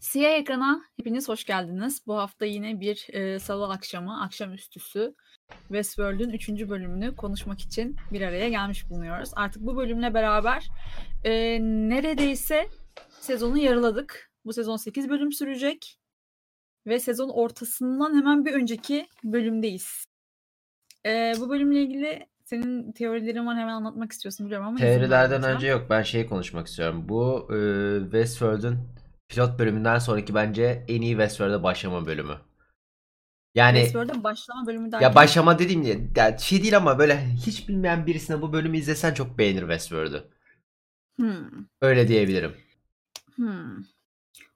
Siyah Ekran'a hepiniz hoş geldiniz. Bu hafta yine bir e, salı akşamı, akşamüstüsü Westworld'ün 3. bölümünü konuşmak için bir araya gelmiş bulunuyoruz. Artık bu bölümle beraber e, neredeyse sezonu yarıladık. Bu sezon 8 bölüm sürecek ve sezon ortasından hemen bir önceki bölümdeyiz. E, bu bölümle ilgili senin teorilerin var hemen anlatmak istiyorsun biliyorum ama Teorilerden önce yok. Ben şey konuşmak istiyorum. Bu e, Westworld'un pilot bölümünden sonraki bence en iyi Westworld'a başlama bölümü. Yani Westworld'e başlama bölümü derken ya başlama dediğim ya, ya şey değil ama böyle hiç bilmeyen birisine bu bölümü izlesen çok beğenir Westworld'u. Hmm, Öyle diyebilirim. hmm.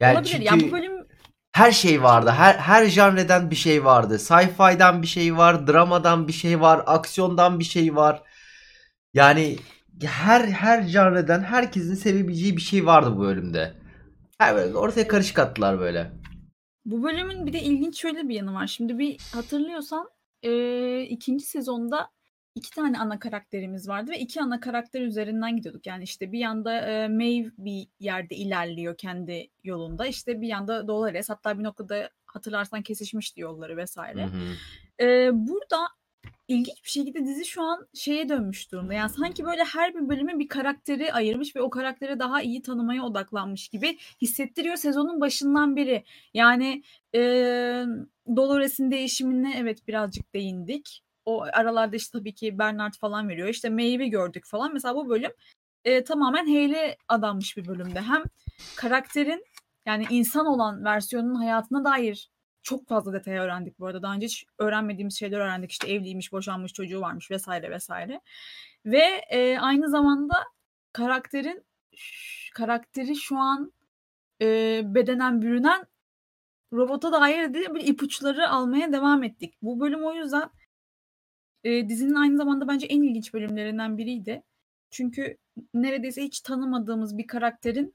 Yani Olabilir. çünkü Ya bu bölüm her şey vardı. Her her janreden bir şey vardı. Sci-fi'den bir şey var, dramadan bir şey var, aksiyondan bir şey var. Yani her her janreden herkesin sevebileceği bir şey vardı bu bölümde. Her böyle ortaya karışık attılar böyle. Bu bölümün bir de ilginç şöyle bir yanı var. Şimdi bir hatırlıyorsan eee, ikinci sezonda iki tane ana karakterimiz vardı ve iki ana karakter üzerinden gidiyorduk. Yani işte bir yanda eee, Maeve bir yerde ilerliyor kendi yolunda. İşte bir yanda Dolores hatta bir noktada hatırlarsan kesişmişti yolları vesaire. Hı hı. Eee, burada ilginç bir şekilde dizi şu an şeye dönmüş durumda. Yani sanki böyle her bir bölüme bir karakteri ayırmış ve o karakteri daha iyi tanımaya odaklanmış gibi hissettiriyor sezonun başından beri. Yani eee Dolores'in değişimine evet birazcık değindik. O aralarda işte tabii ki Bernard falan veriyor. İşte Maeve'i gördük falan. Mesela bu bölüm eee, tamamen Hale'e adanmış bir bölümde. Hem karakterin yani insan olan versiyonunun hayatına dair çok fazla detay öğrendik bu arada. Daha önce hiç öğrenmediğimiz şeyler öğrendik. İşte evliymiş, boşanmış, çocuğu varmış vesaire vesaire. Ve e, aynı zamanda karakterin karakteri şu an e, bedenen bürünen robota dair de bir ipuçları almaya devam ettik. Bu bölüm o yüzden e, dizinin aynı zamanda bence en ilginç bölümlerinden biriydi. Çünkü neredeyse hiç tanımadığımız bir karakterin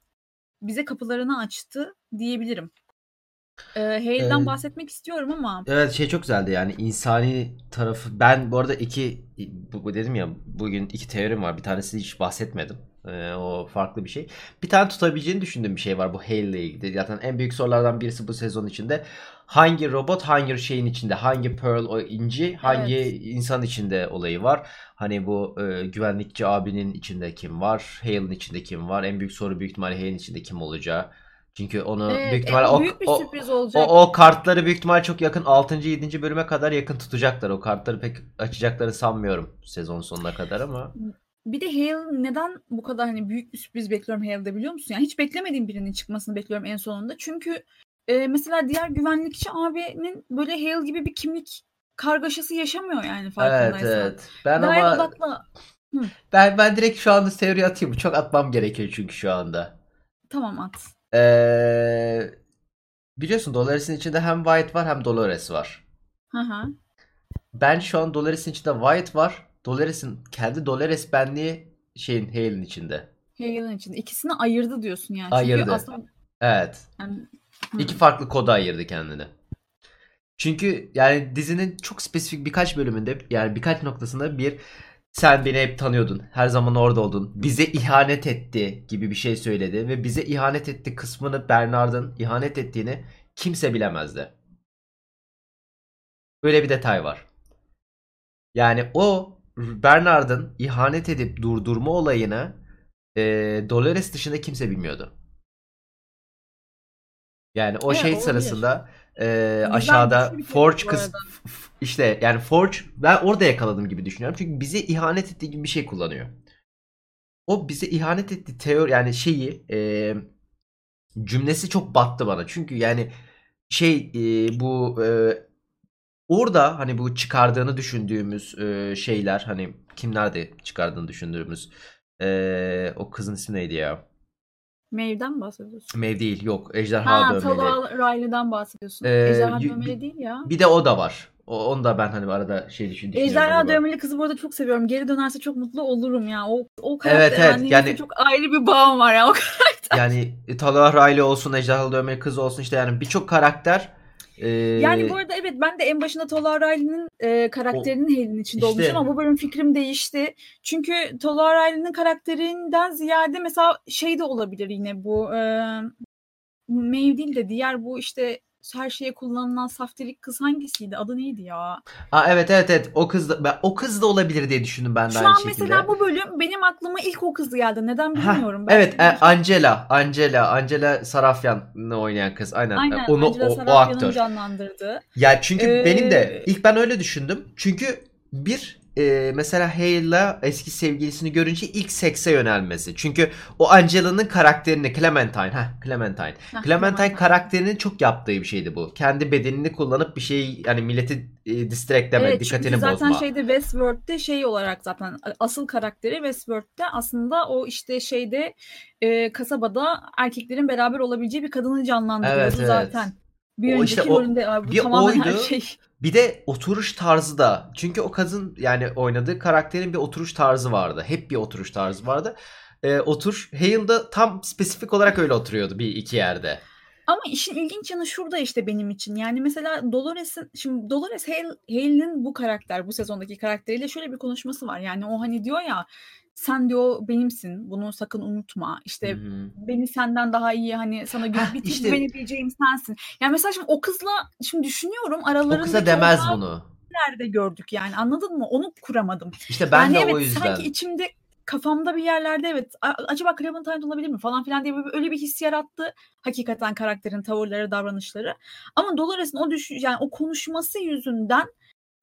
bize kapılarını açtı diyebilirim. E, Hale'den Evet. bahsetmek istiyorum ama Evet şey çok güzeldi yani insani tarafı. Ben bu arada iki bu, dedim ya bugün iki teorim var. Bir tanesi hiç bahsetmedim. Ee, o farklı bir şey. Bir tane tutabileceğini düşündüğüm bir şey var bu Hale ile ilgili. Zaten en büyük sorulardan birisi bu sezon içinde. Hangi robot hangi şeyin içinde? Hangi Pearl o inci? Hangi Evet. insan içinde olayı var? Hani bu e, güvenlikçi abinin içinde kim var? Hale'in içinde kim var? En büyük soru büyük ihtimalle Hale'in içinde kim olacağı. Çünkü onu Evet, büyük e, ihtimalle o büyük bir o, sürpriz olacak. o, o kartları büyük ihtimal çok yakın 6. 7. bölüme kadar yakın tutacaklar. O kartları pek açacaklarını sanmıyorum sezon sonuna kadar ama. Bir de Hale neden bu kadar hani büyük bir sürpriz bekliyorum Hale'de biliyor musun? Yani hiç beklemediğim birinin çıkmasını bekliyorum en sonunda. Çünkü e, mesela diğer güvenlikçi abinin böyle Hale gibi bir kimlik kargaşası yaşamıyor yani Evet farkındaysan. evet. Ben Gayet ama odaklı. ben ben direkt şu anda teori atayım. Çok atmam gerekiyor çünkü şu anda. Tamam at. Ee, biliyorsun Dolores'in içinde hem Wyatt var hem Dolores var. Hı hı. Ben şu an Dolores'in içinde Wyatt var. Dolores'in kendi Dolores benliği şeyin Hale'in içinde. Hale'ın içinde. İkisini ayırdı diyorsun yani. Çünkü Ayırdı. aslında Evet. yani, hı. İki farklı koda ayırdı kendini. Çünkü yani dizinin çok spesifik birkaç bölümünde yani birkaç noktasında bir sen beni hep tanıyordun. Her zaman orada oldun. Bize ihanet etti gibi bir şey söyledi ve bize ihanet etti kısmını Bernard'ın ihanet ettiğini kimse bilemezdi. Böyle bir detay var. Yani o Bernard'ın ihanet edip durdurma olayını e, Dolores dışında kimse bilmiyordu. Yani o Evet, şey sırasında e, aşağıda teori Forge kız işte yani Forge ben orada yakaladım gibi düşünüyorum. Çünkü bize ihanet ettiği gibi bir şey kullanıyor. O bize ihanet etti teori yani şeyi e, cümlesi çok battı bana. Çünkü yani şey e, bu e, orada hani bu çıkardığını düşündüğümüz e, şeyler hani kimlerde çıkardığını düşündüğümüz e, o kızın ismi neydi ya? Maeve'den mi bahsediyorsun? Mev değil yok ejderha Ha, dövmeli. Talha Riley'den bahsediyorsun. Ee, Ejderha dövmeli değil ya. Bir de o da var. O, onu da ben hani arada şey düşün, düşünüyorum. Ejderha dövmeli kızı bu arada çok seviyorum. Geri dönerse çok mutlu olurum ya. O, o karakter Evet, evet, yani, çok ayrı bir bağım var ya. O Yani e, Talha Riley olsun, Ejderha dövmeli kız olsun işte yani birçok karakter e, Yani bu arada evet ben de en başında Talha Riley'nin e, karakterinin Hale'in içinde İşte. olmuşum ama bu bölüm fikrim değişti. Çünkü Talha Riley'nin karakterinden ziyade mesela şey de olabilir yine bu e, Maeve değil de diğer bu işte her şeye kullanılan saftirik kız hangisiydi? Adı neydi ya? Aa, evet evet evet o kız da ben, o kız da olabilir diye düşündüm ben de Şu aynı an şekilde. mesela bu bölüm benim aklıma ilk o kız geldi. Neden Heh, bilmiyorum. evet e, Angela Angela Angela Sarafyan'ı oynayan kız aynen, Aynen. onu Angela o, o aktör. canlandırdığı. Ya çünkü Ee, benim de ilk ben öyle düşündüm. Çünkü bir e, mesela Hale'la eski sevgilisini görünce ilk sekse yönelmesi. Çünkü o Angela'nın karakterini Clementine, ha Clementine. Heh, Clementine karakterinin çok yaptığı bir şeydi bu. Kendi bedenini kullanıp bir şeyi yani milleti e, distractleme, Evet dikkatini zaten bozma. şeyde Westworld'de şey olarak zaten asıl karakteri Westworld'de aslında o işte şeyde e, kasabada erkeklerin beraber olabileceği bir kadını canlandırıyordu Evet, evet. Bir O önceki işte o- rolünde Ay, bu bir tamamen her oydu. şey. Bir de oturuş tarzı da. Çünkü o kadın yani oynadığı karakterin bir oturuş tarzı vardı. Hep bir oturuş tarzı vardı. E, oturuş Hale'da tam spesifik olarak öyle oturuyordu bir iki yerde. Ama işin ilginç yanı şurada işte benim için. Yani mesela Dolores'in şimdi Dolores Hale, Hale'nin bu karakter, bu sezondaki karakteriyle şöyle bir konuşması var. Yani o hani diyor ya sen diyor benimsin. Bunu sakın unutma. İşte Hı hı. beni senden daha iyi hani sana gö- bir işte- güvenebileceğim sensin. Yani mesela şimdi o kızla şimdi düşünüyorum O aralarındaki kıza demez o bunu. nerede gördük yani anladın mı? Onu kuramadım. İşte ben yani de evet o yüzden. sanki içimde kafamda bir yerlerde evet acaba Clementine olabilir mi falan filan diye böyle öyle bir his yarattı hakikaten karakterin tavırları davranışları. Ama Dolores'in o düş yani o konuşması yüzünden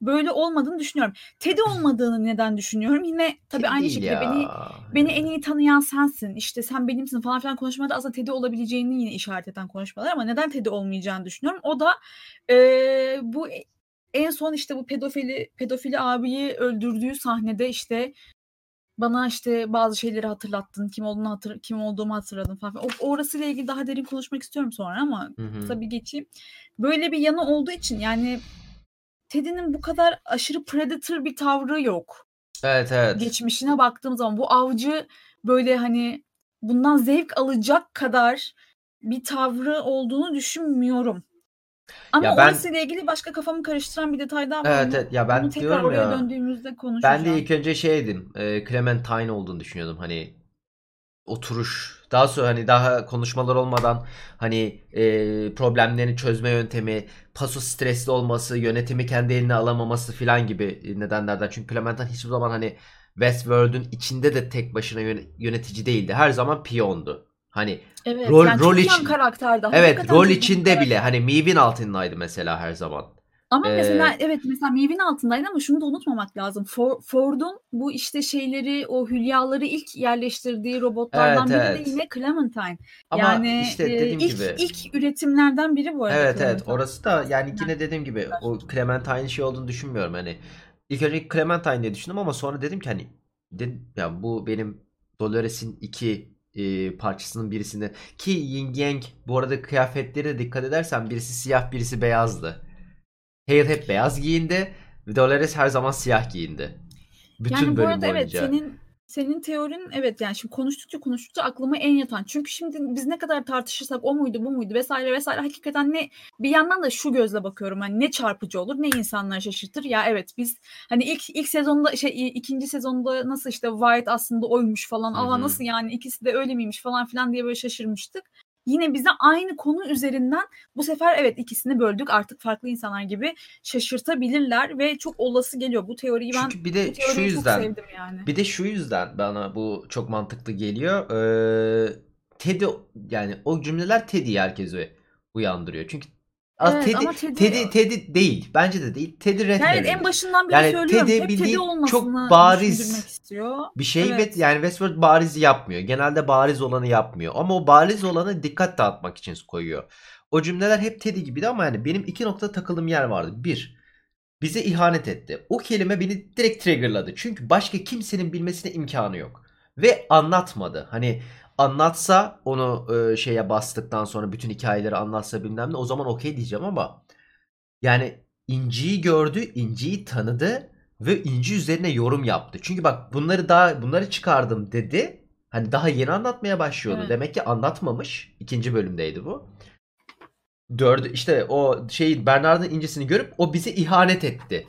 böyle olmadığını düşünüyorum. Teddy olmadığını neden düşünüyorum? Yine tabii Teddy aynı şekilde ya. beni beni en iyi tanıyan sensin. İşte sen benimsin falan filan konuşmalarda aslında Teddy olabileceğini yine işaret eden konuşmalar ama neden Teddy olmayacağını düşünüyorum. O da eee, bu en son işte bu pedofili pedofili abiyi öldürdüğü sahnede işte bana işte bazı şeyleri hatırlattın. Kim olduğunu hatır kim olduğumu hatırladın falan. O orasıyla ilgili daha derin konuşmak istiyorum sonra ama Hı hı. kısa bir geçeyim. Böyle bir yanı olduğu için yani Teddy'nin bu kadar aşırı predator bir tavrı yok Evet evet. geçmişine baktığım zaman bu avcı böyle hani bundan zevk alacak kadar bir tavrı olduğunu düşünmüyorum. Ama Ya ben- orasıyla ilgili başka kafamı karıştıran bir detay daha var. Evet evet ya ben onu tekrar diyorum oraya ya. döndüğümüzde konuşacağım. Ben de ilk önce şeydim. E, Clementine olduğunu düşünüyordum. Hani oturuş. Daha sonra hani daha konuşmalar olmadan hani e, problemlerini çözme yöntemi, paso stresli olması, yönetimi kendi eline alamaması filan gibi nedenlerden. Çünkü Clementine hiçbir zaman hani Westworld'un içinde de tek başına yöne- yönetici değildi. Her zaman piyondu. Hani Evet, rol- yani rol için- karakterdi. evet rol içinde karakter. bile hani Maeve'in altındaydı mesela her zaman. Ama Ee, mesela evet mesela Maeve'in altındaydı ama şunu da unutmamak lazım. For- Ford'un bu işte şeyleri o hülyaları ilk yerleştirdiği robotlardan Evet, biri evet. de yine Clementine. Ama yani işte e, dediğim ilk, gibi ilk üretimlerden biri bu arada Evet evet orası da yani yine dediğim gibi o Clementine şey olduğunu düşünmüyorum hani. İlk önce Clementine diye düşündüm ama sonra dedim ki hani dedim, ya bu benim Dolores'in iki e, parçasının birisini ki Yin Yang bu arada kıyafetleri de dikkat edersen birisi siyah birisi beyazdı. Hale hep beyaz giyindi Dolores her zaman siyah giyindi. Bütün yani bu bölüm arada evet boyunca. senin senin teorin evet yani şimdi konuştukça konuştukça aklıma en yatan. Çünkü şimdi biz ne kadar tartışırsak o muydu bu muydu vesaire vesaire hakikaten ne bir yandan da şu gözle bakıyorum hani ne çarpıcı olur ne insanları şaşırtır. Ya evet biz hani ilk ilk sezonda şey ikinci sezonda nasıl işte White aslında oymuş falan. Aa nasıl yani ikisi de öyle miymiş falan filan diye böyle şaşırmıştık. Yine bize aynı konu üzerinden bu sefer evet ikisini böldük artık farklı insanlar gibi şaşırtabilirler ve çok olası geliyor. Bu teoriyi ben Çünkü bir de şu teoriyi çok yüzden sevdim yani. Bir de şu yüzden bana bu çok mantıklı geliyor. Ee, Teddy yani o cümleler Teddy'yi herkese uyandırıyor. Çünkü Evet, Teddy, ama Teddy- Teddy, Teddy değil. Bence de değil. Teddy red Yani en başından beri Yani söylüyorum. Teddy Hep Teddy olmasını çok bariz istiyor. bir şey Evet. ve yani Westworld bariz yapmıyor. Genelde bariz olanı yapmıyor. Ama o bariz olanı dikkat dağıtmak için koyuyor. O cümleler hep Teddy gibiydi ama yani benim iki nokta takıldığım yer vardı. Bir, bize ihanet etti. O kelime beni direkt triggerladı. Çünkü başka kimsenin bilmesine imkanı yok. Ve anlatmadı. Hani anlatsa onu e, şeye bastıktan sonra bütün hikayeleri anlatsa bilmem ne o zaman okey diyeceğim ama yani İnci'yi gördü, İnci'yi tanıdı ve İnci üzerine yorum yaptı. Çünkü bak bunları daha bunları çıkardım dedi. Hani daha yeni anlatmaya başlıyordu. Evet. Demek ki anlatmamış. İkinci bölümdeydi bu. Dördü işte o şeyin Bernard'ın incisini görüp o bize ihanet etti.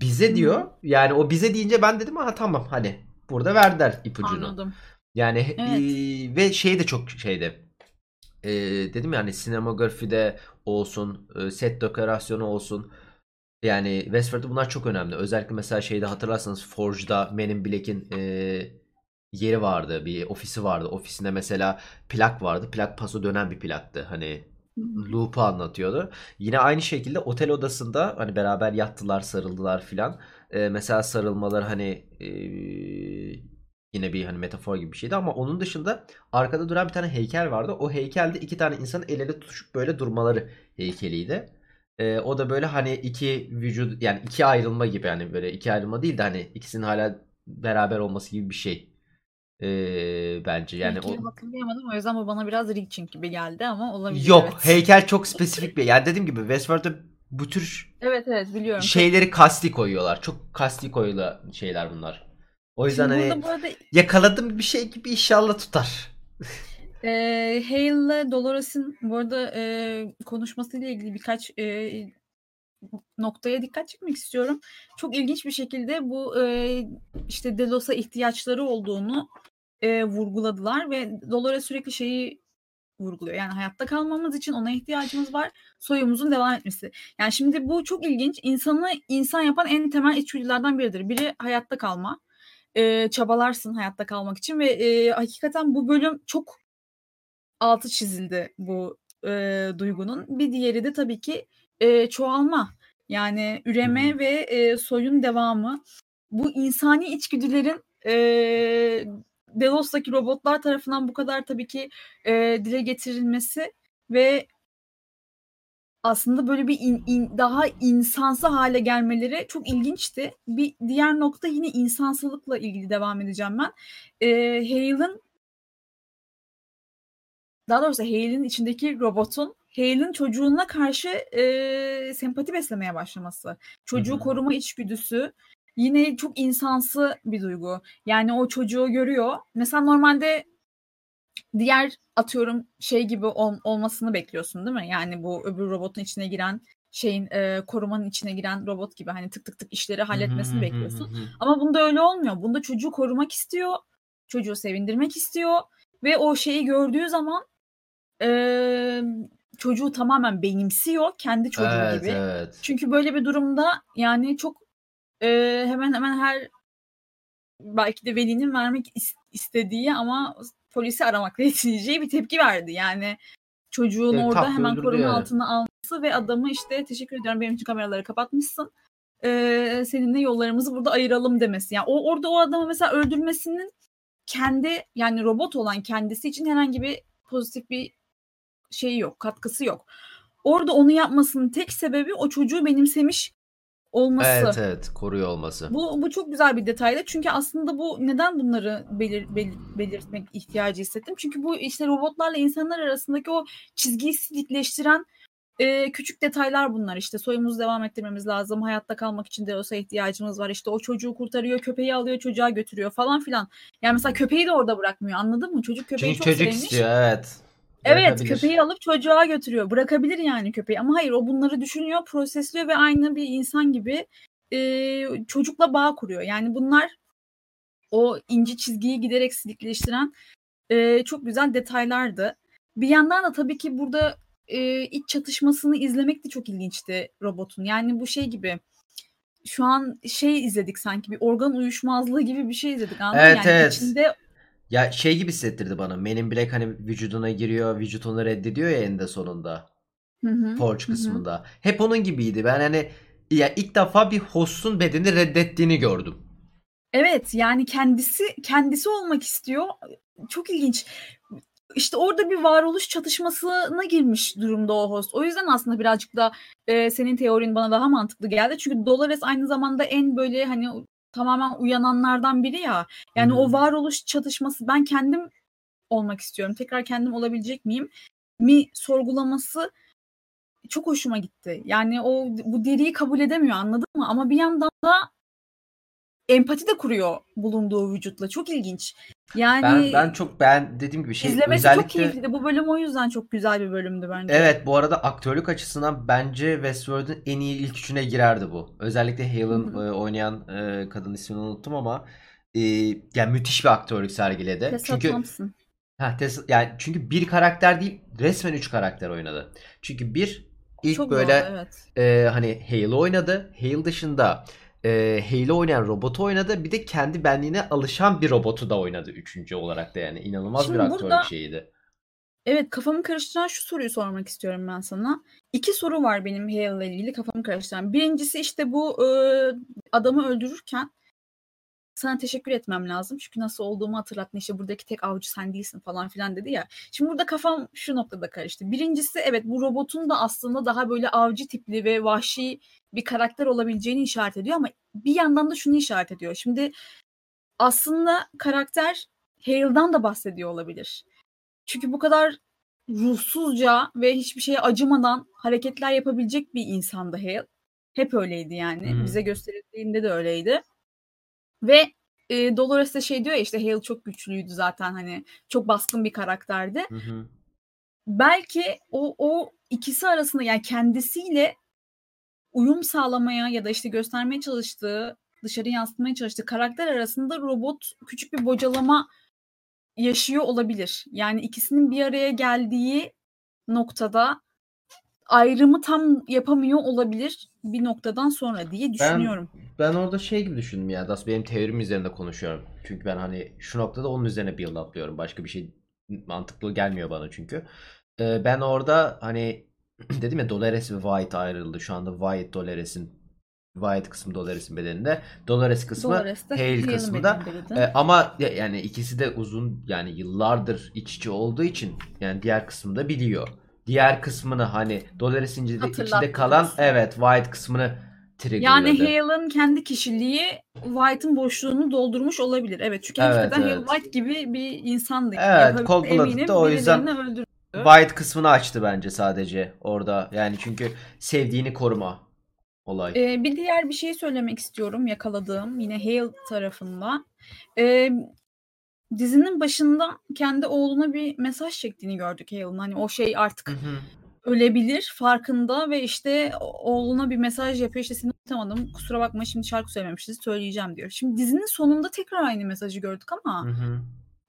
Bize diyor. Yani o bize deyince ben dedim ha tamam hani burada verdiler ipucunu. Anladım. Yani Evet. eee, ve şey de çok şeydi. e, dedim ya hani sinemografide olsun, e, set dekorasyonu olsun. Yani Westworld'da bunlar çok önemli. Özellikle mesela şeyde hatırlarsanız Forge'da Men in Black'in e, yeri vardı. Bir ofisi vardı. Ofisinde mesela plak vardı. Plak paso dönen bir plaktı. Hani loop'u anlatıyordu. Yine aynı şekilde otel odasında hani beraber yattılar, sarıldılar filan. E, mesela sarılmalar hani e, yine bir hani metafor gibi bir şeydi ama onun dışında arkada duran bir tane heykel vardı. O heykelde iki tane insanın el ele tutuşup böyle durmaları heykeliydi. E, o da böyle hani iki vücut yani iki ayrılma gibi yani böyle iki ayrılma değil de hani ikisinin hala beraber olması gibi bir şey. E, bence yani Heykeli o hatırlayamadım o yüzden bu bana biraz Reaching gibi geldi ama olabilir yok evet. heykel çok spesifik bir yani dediğim gibi Westworld'da bu tür Evet evet biliyorum. Şeyleri kasti koyuyorlar. Çok kasti koyulan şeyler bunlar. O yüzden Şimdi hani burada yakaladım bir şey gibi inşallah tutar. e, Hale'le Dolores'in bu arada e, konuşmasıyla ilgili birkaç e, noktaya dikkat çekmek istiyorum. Çok ilginç bir şekilde bu e, işte Delos'a ihtiyaçları olduğunu e, vurguladılar ve Dolores sürekli şeyi vurguluyor. Yani hayatta kalmamız için ona ihtiyacımız var. Soyumuzun devam etmesi. Yani şimdi bu çok ilginç. İnsanı insan yapan en temel içgüdülerden biridir. Biri hayatta kalma. E, çabalarsın hayatta kalmak için ve e, hakikaten bu bölüm çok altı çizildi bu e, duygunun. Bir diğeri de tabii ki e, çoğalma. Yani üreme ve e, soyun devamı. Bu insani içgüdülerin e, Delos'taki robotlar tarafından bu kadar tabii ki e, dile getirilmesi ve aslında böyle bir in- in- daha insansı hale gelmeleri çok ilginçti. Bir diğer nokta yine insansılıkla ilgili devam edeceğim ben. E, Hale'ın daha doğrusu Hale'in içindeki robotun Hale'in çocuğuna karşı e, sempati beslemeye başlaması. Çocuğu Hı hı. koruma içgüdüsü yine çok insansı bir duygu. Yani o çocuğu görüyor. Mesela normalde diğer atıyorum şey gibi ol- olmasını bekliyorsun değil mi? Yani bu öbür robotun içine giren şeyin e, korumanın içine giren robot gibi hani tık tık tık işleri halletmesini bekliyorsun. Ama bunda öyle olmuyor. Bunda çocuğu korumak istiyor. Çocuğu sevindirmek istiyor. Ve o şeyi gördüğü zaman eee, çocuğu tamamen benimsiyor. Kendi çocuğu Evet gibi. evet. Çünkü böyle bir durumda yani çok eee, hemen hemen her belki de velinin vermek is- istediği ama polisi aramakla yetineceği bir tepki verdi. Yani çocuğun Evet, orada hemen koruma yani. altına alması ve adamı işte teşekkür ediyorum benim için kameraları kapatmışsın. Eee, seninle yollarımızı burada ayıralım demesi. Yani o orada o adamı mesela öldürmesinin kendi yani robot olan kendisi için herhangi bir pozitif bir şeyi yok, katkısı yok. Orada onu yapmasının tek sebebi o çocuğu benimsemiş olması. Evet evet koruyor olması. Bu, bu çok güzel bir detaydı. Çünkü aslında bu neden bunları belir, belir- belirtmek ihtiyacı hissettim? Çünkü bu işte robotlarla insanlar arasındaki o çizgiyi silikleştiren e, küçük detaylar bunlar. İşte soyumuzu devam ettirmemiz lazım. Hayatta kalmak için de olsa ihtiyacımız var. İşte o çocuğu kurtarıyor, köpeği alıyor, çocuğa götürüyor falan filan. Yani mesela köpeği de orada bırakmıyor. Anladın mı? Çocuk köpeği Çünkü çok çocuk sevmiş. istiyor evet. Evet köpeği alıp çocuğa götürüyor. Bırakabilir yani köpeği ama hayır o bunları düşünüyor, prosesliyor ve aynı bir insan gibi e, çocukla bağ kuruyor. Yani bunlar o ince çizgiyi giderek silikleştiren e, çok güzel detaylardı. Bir yandan da tabii ki burada e, iç çatışmasını izlemek de çok ilginçti robotun. Yani bu şey gibi şu an şey izledik sanki bir organ uyuşmazlığı gibi bir şey izledik anladın? Evet, yani evet. içinde Ya şey gibi hissettirdi bana. Men in Black hani vücuduna giriyor, vücut onu reddediyor ya eninde sonunda. Hı hı, Forge hı hı. kısmında. Hep onun gibiydi. Ben hani ya ilk defa bir host'un bedeni reddettiğini gördüm. Evet yani kendisi kendisi olmak istiyor. Çok ilginç. İşte orada bir varoluş çatışmasına girmiş durumda o host. O yüzden aslında birazcık da e, senin teorin bana daha mantıklı geldi. Çünkü Dolores aynı zamanda en böyle hani tamamen uyananlardan biri ya. Yani hı. o varoluş çatışması ben kendim olmak istiyorum. Tekrar kendim olabilecek miyim? Mi sorgulaması çok hoşuma gitti. Yani o bu deriyi kabul edemiyor anladın mı? Ama bir yandan da empati de kuruyor bulunduğu vücutla. Çok ilginç. Yani Ben ben çok ben dediğim gibi şey izlemesi özellikle çok keyifliydi. Bu bölüm o yüzden çok güzel bir bölümdü bence. Evet bu arada aktörlük açısından bence Westworld'un en iyi ilk üçüne girerdi bu. Özellikle Hale'ın Hı e, oynayan e, kadın ismini unuttum ama e, yani müthiş bir aktörlük sergiledi. Tessa Çünkü Thompson. Ha, Tesla, yani çünkü bir karakter değil resmen üç karakter oynadı. Çünkü bir ilk Çok böyle doğru evet. e, hani Halo oynadı. Halo dışında e, Halo oynayan robotu oynadı. Bir de kendi benliğine alışan bir robotu da oynadı üçüncü olarak da yani. inanılmaz Şimdi bir aktörlük burada- şeyiydi. Evet kafamı karıştıran şu soruyu sormak istiyorum ben sana. İki soru var benim Hale ile ilgili kafamı karıştıran. Birincisi işte bu e, adamı öldürürken sana teşekkür etmem lazım. Çünkü nasıl olduğumu hatırlattın. İşte buradaki tek avcı sen değilsin falan filan dedi ya. Şimdi burada kafam şu noktada karıştı. Birincisi evet bu robotun da aslında daha böyle avcı tipli ve vahşi bir karakter olabileceğini işaret ediyor ama bir yandan da şunu işaret ediyor. Şimdi aslında karakter Hale'dan da bahsediyor olabilir. Çünkü bu kadar ruhsuzca ve hiçbir şeye acımadan hareketler yapabilecek bir insandı Hale. Hep öyleydi yani. Hı. Bize gösterildiğinde de öyleydi. Ve e, Dolores de şey diyor ya işte Hale çok güçlüydü zaten hani çok baskın bir karakterdi. Hı hı. Belki o o ikisi arasında yani kendisiyle uyum sağlamaya ya da işte göstermeye çalıştığı, dışarı yansıtmaya çalıştığı karakter arasında robot küçük bir bocalama yaşıyor olabilir. Yani ikisinin bir araya geldiği noktada ayrımı tam yapamıyor olabilir bir noktadan sonra diye düşünüyorum. Ben orada şey gibi düşündüm ya. Das benim teorim üzerinde konuşuyorum. Çünkü ben hani şu noktada onun üzerine build up'lıyorum. Başka bir şey mantıklı gelmiyor bana çünkü. Ee, ben orada hani dedim ya Dolores ve Wyatt ayrıldı. Şu anda Wyatt Dolores'in Wyatt kısmı Dolores'in bedeninde. Dolores kısmı Dolores de Hale kısmında. Ee, ama ya- yani ikisi de uzun yani yıllardır iç içe olduğu için yani diğer kısmını da biliyor. Diğer kısmını hani Dolores'in içinde, kalan evet Wyatt kısmını triggerladı. Yani Hale'ın kendi kişiliği White'ın boşluğunu doldurmuş olabilir. Evet çünkü Evet, hakikaten Hale evet. White gibi bir insandı. Evet, Cold o yüzden- öldürdü. White kısmını açtı bence sadece orada. Yani çünkü sevdiğini koruma olay. Ee, bir diğer bir şey söylemek istiyorum yakaladığım yine Hale tarafında. Ee, dizinin başında kendi oğluna bir mesaj çektiğini gördük Hale'ın. Hani o şey artık Hı hı. ölebilir farkında ve işte oğluna bir mesaj yapıyor işte seni unutamadım kusura bakma şimdi şarkı söylememişiz söyleyeceğim diyor. Şimdi dizinin sonunda tekrar aynı mesajı gördük ama Hı hı.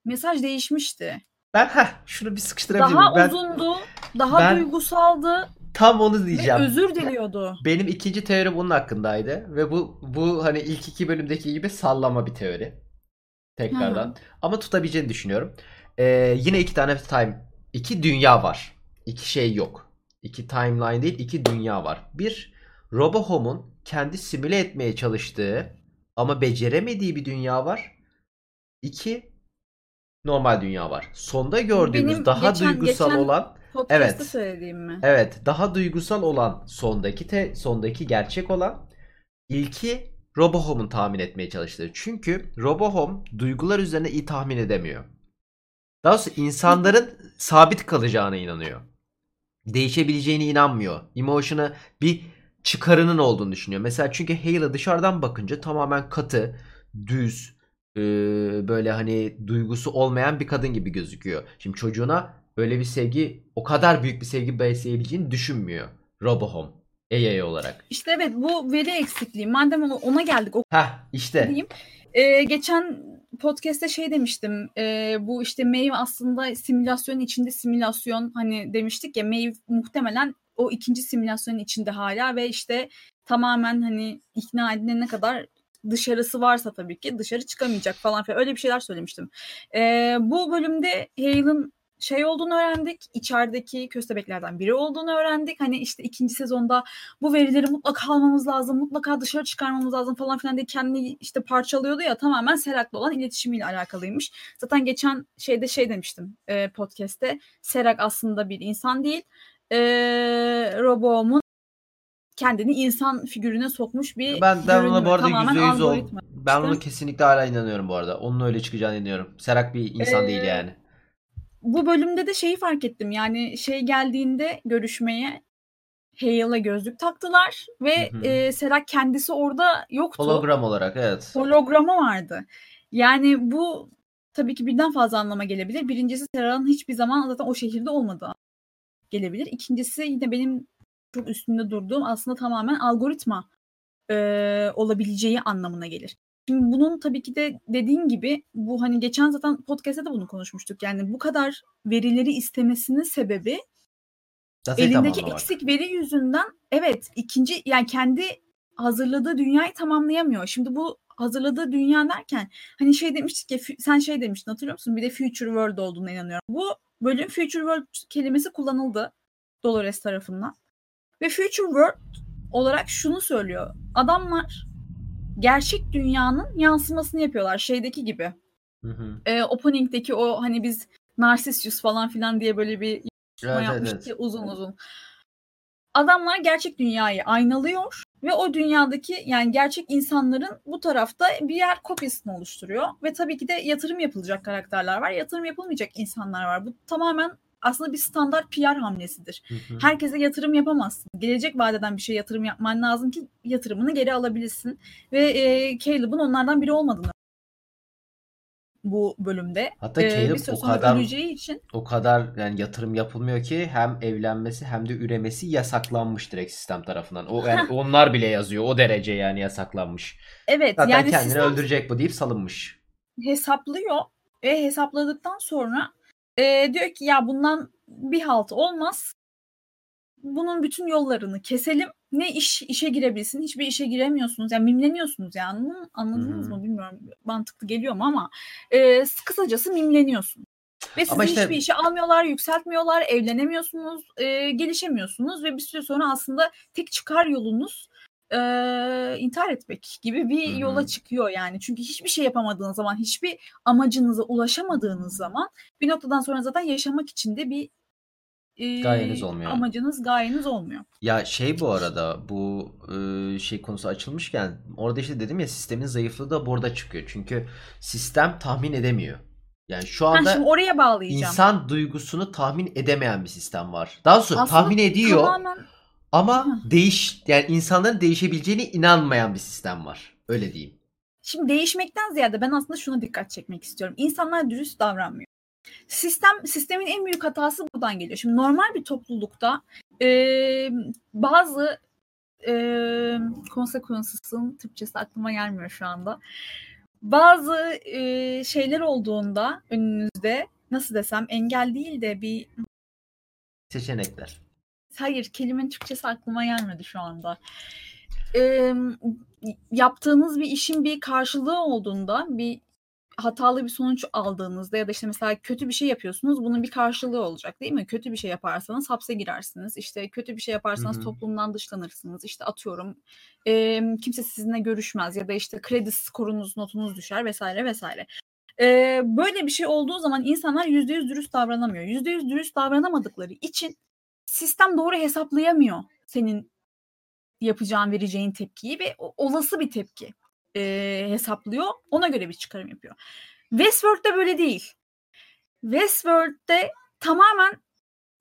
mesaj değişmişti. Ben heh, şunu bir sıkıştırabilir Daha? Ben uzundu, daha ben- duygusaldı tam onu ve diyeceğim. özür diliyordu. Benim ikinci teori bunun hakkındaydı ve bu bu hani ilk iki bölümdeki gibi sallama bir teori. Tekrardan. Hı hı. Ama tutabileceğini düşünüyorum. Ee, yine iki tane time, iki dünya var. İki şey yok. İki timeline değil, iki dünya var. Bir, Robohome'un kendi simüle etmeye çalıştığı ama beceremediği bir dünya var. İki, normal dünya var. Sonda gördüğümüz Benim daha geçen- duygusal geçen olan Evet. söylediğim mi? Evet, daha duygusal olan sondaki te, sondaki gerçek olan ilki Robohome'un tahmin etmeye çalıştığı. Çünkü Robohome duygular üzerine iyi tahmin edemiyor. Daha doğrusu insanların sabit kalacağına inanıyor. Değişebileceğine inanmıyor. Emotion'a bir çıkarının olduğunu düşünüyor. Mesela çünkü Hale'a dışarıdan bakınca tamamen katı, düz, e, böyle hani duygusu olmayan bir kadın gibi gözüküyor. Şimdi çocuğuna öyle bir sevgi, o kadar büyük bir sevgi besleyebileceğini düşünmüyor Robohome. AI olarak. İşte evet bu veri eksikliği. Madem ona- geldik o Heh işte. diyeyim. Ee, geçen podcast'te şey demiştim. Ee, bu işte Maeve aslında simülasyonun içinde simülasyon hani demiştik ya Maeve muhtemelen o ikinci simülasyonun içinde hala ve işte tamamen hani ikna edilene kadar dışarısı varsa tabii ki dışarı çıkamayacak falan filan öyle bir şeyler söylemiştim. Ee, bu bölümde Hale'ın şey olduğunu öğrendik. içerideki köstebeklerden biri olduğunu öğrendik. Hani işte ikinci sezonda bu verileri mutlaka almamız lazım, mutlaka dışarı çıkarmamız lazım falan filan diye kendini işte parçalıyordu ya tamamen Serak'la olan iletişimiyle alakalıymış. Zaten geçen şeyde şey demiştim e, podcast'te Serak aslında bir insan değil. E, Robo'mun kendini insan figürüne sokmuş bir Ben, ben ona bu arada Tamamen yüzde yüz ol. algoritma. Ben ona kesinlikle hala inanıyorum bu arada. Onun öyle çıkacağına inanıyorum. Serak bir insan Ee, değil yani. Bu bölümde de şeyi fark ettim yani şey geldiğinde görüşmeye Hale'a gözlük taktılar ve Hı hı. e, Serak kendisi orada yoktu. Hologram olarak evet. hologramı vardı. Yani bu tabii ki birden fazla anlama gelebilir. Birincisi Serra'nın hiçbir zaman zaten o şehirde olmadığı gelebilir. İkincisi yine benim çok üstünde durduğum aslında tamamen algoritma e, olabileceği anlamına gelir. Şimdi bunun tabii ki de dediğin gibi bu hani geçen zaten podcast'te de bunu konuşmuştuk. Yani bu kadar verileri istemesinin sebebi Datayı elindeki eksik veri yüzünden evet ikinci yani kendi hazırladığı dünyayı tamamlayamıyor. Şimdi bu hazırladığı dünya derken hani şey demiştik ya sen şey demiştin hatırlıyor musun? Bir de future world olduğuna inanıyorum. Bu bölüm future world kelimesi kullanıldı Dolores tarafından. Ve future world olarak şunu söylüyor. Adamlar gerçek dünyanın yansımasını yapıyorlar şeydeki gibi. Hı hı. E, opening'deki o hani biz Narcissus falan filan diye böyle bir Evet, yapmıştık evet. ya uzun uzun. Adamlar gerçek dünyayı aynalıyor ve o dünyadaki yani gerçek insanların bu tarafta bir yer kopyasını oluşturuyor ve tabii ki de yatırım yapılacak karakterler var, yatırım yapılmayacak insanlar var. Bu tamamen aslında bir standart PR hamlesidir. Hı hı. Herkese yatırım yapamazsın. Gelecek vadeden bir şey yatırım yapman lazım ki yatırımını geri alabilsin. Ve e, Caleb'ın onlardan biri olmadığını bu bölümde. Hatta E, Caleb bir o kadar için o kadar yani yatırım yapılmıyor ki hem evlenmesi hem de üremesi yasaklanmış direkt sistem tarafından. O yani onlar bile yazıyor o derece yani yasaklanmış. evet Zaten yani kendini sistem öldürecek bu deyip salınmış. hesaplıyor ve hesapladıktan sonra e, diyor ki ya bundan bir halt olmaz. Bunun bütün yollarını keselim. Ne iş işe girebilsin? Hiçbir işe giremiyorsunuz. Yani mimleniyorsunuz yani. Anladınız hı. mı bilmiyorum. Mantıklı geliyor mu ama e, kısacası mimleniyorsun. Ve sizi Ama işte- hiçbir işe almıyorlar, yükseltmiyorlar, evlenemiyorsunuz, e, gelişemiyorsunuz ve bir süre sonra aslında tek çıkar yolunuz e, intihar etmek gibi bir Hı hı. yola çıkıyor yani. Çünkü hiçbir şey yapamadığınız zaman, hiçbir amacınıza ulaşamadığınız zaman bir noktadan sonra zaten yaşamak için de bir e, Gayeniz olmuyor. amacınız, gayeniz olmuyor. Ya şey bu arada bu e, şey konusu açılmışken orada işte dedim ya sistemin zayıflığı da burada çıkıyor. Çünkü sistem tahmin edemiyor. Yani şu anda şimdi oraya bağlayacağım. insan duygusunu tahmin edemeyen bir sistem var. Daha doğrusu Aslında tahmin ediyor Tamamen ama değiş yani insanların değişebileceğine inanmayan bir sistem var. Öyle diyeyim. Şimdi değişmekten ziyade ben aslında şuna dikkat çekmek istiyorum. İnsanlar dürüst davranmıyor. Sistem sistemin en büyük hatası buradan geliyor. Şimdi normal bir toplulukta e, bazı e, consequences'ın Türkçesi aklıma gelmiyor şu anda. Bazı e, şeyler olduğunda önünüzde nasıl desem engel değil de bir Seçenekler. Hayır, kelimenin Türkçesi aklıma gelmedi şu anda. Eee, yaptığınız bir işin bir karşılığı olduğunda, bir hatalı bir sonuç aldığınızda ya da işte mesela kötü bir şey yapıyorsunuz, bunun bir karşılığı olacak değil mi? Kötü bir şey yaparsanız hapse girersiniz. İşte kötü bir şey yaparsanız Hı hı. toplumdan dışlanırsınız. İşte atıyorum eee, kimse sizinle görüşmez ya da işte kredi skorunuz, notunuz düşer vesaire vesaire. Eee, böyle bir şey olduğu zaman insanlar %100 dürüst davranamıyor. %100 dürüst davranamadıkları için sistem doğru hesaplayamıyor senin yapacağın, vereceğin tepkiyi ve olası bir tepki e, hesaplıyor. Ona göre bir çıkarım yapıyor. Westworld'de böyle değil. Westworld'de tamamen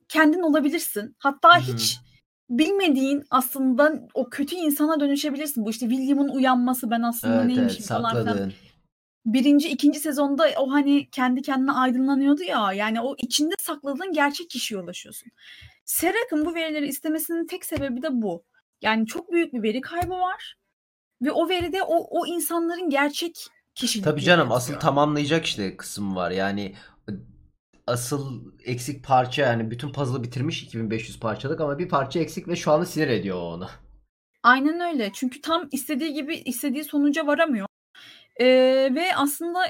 kendin olabilirsin. Hatta Hı hı. hiç bilmediğin aslında o kötü insana dönüşebilirsin. Bu işte William'ın uyanması ben aslında Evet evet neymişim falan filan. Birinci, ikinci sezonda o hani kendi kendine aydınlanıyordu ya. Yani o içinde sakladığın gerçek kişiye ulaşıyorsun. Serak'ın bu verileri istemesinin tek sebebi de bu. Yani çok büyük bir veri kaybı var. Ve o veride o, o insanların gerçek kişilikleri Tabii canım asıl tamamlayacak işte kısım var. Yani asıl eksik parça yani bütün puzzle'ı bitirmiş 2500 parçalık ama bir parça eksik ve şu anda sinir ediyor onu. Aynen öyle. Çünkü tam istediği gibi istediği sonuca varamıyor. Ee, ve aslında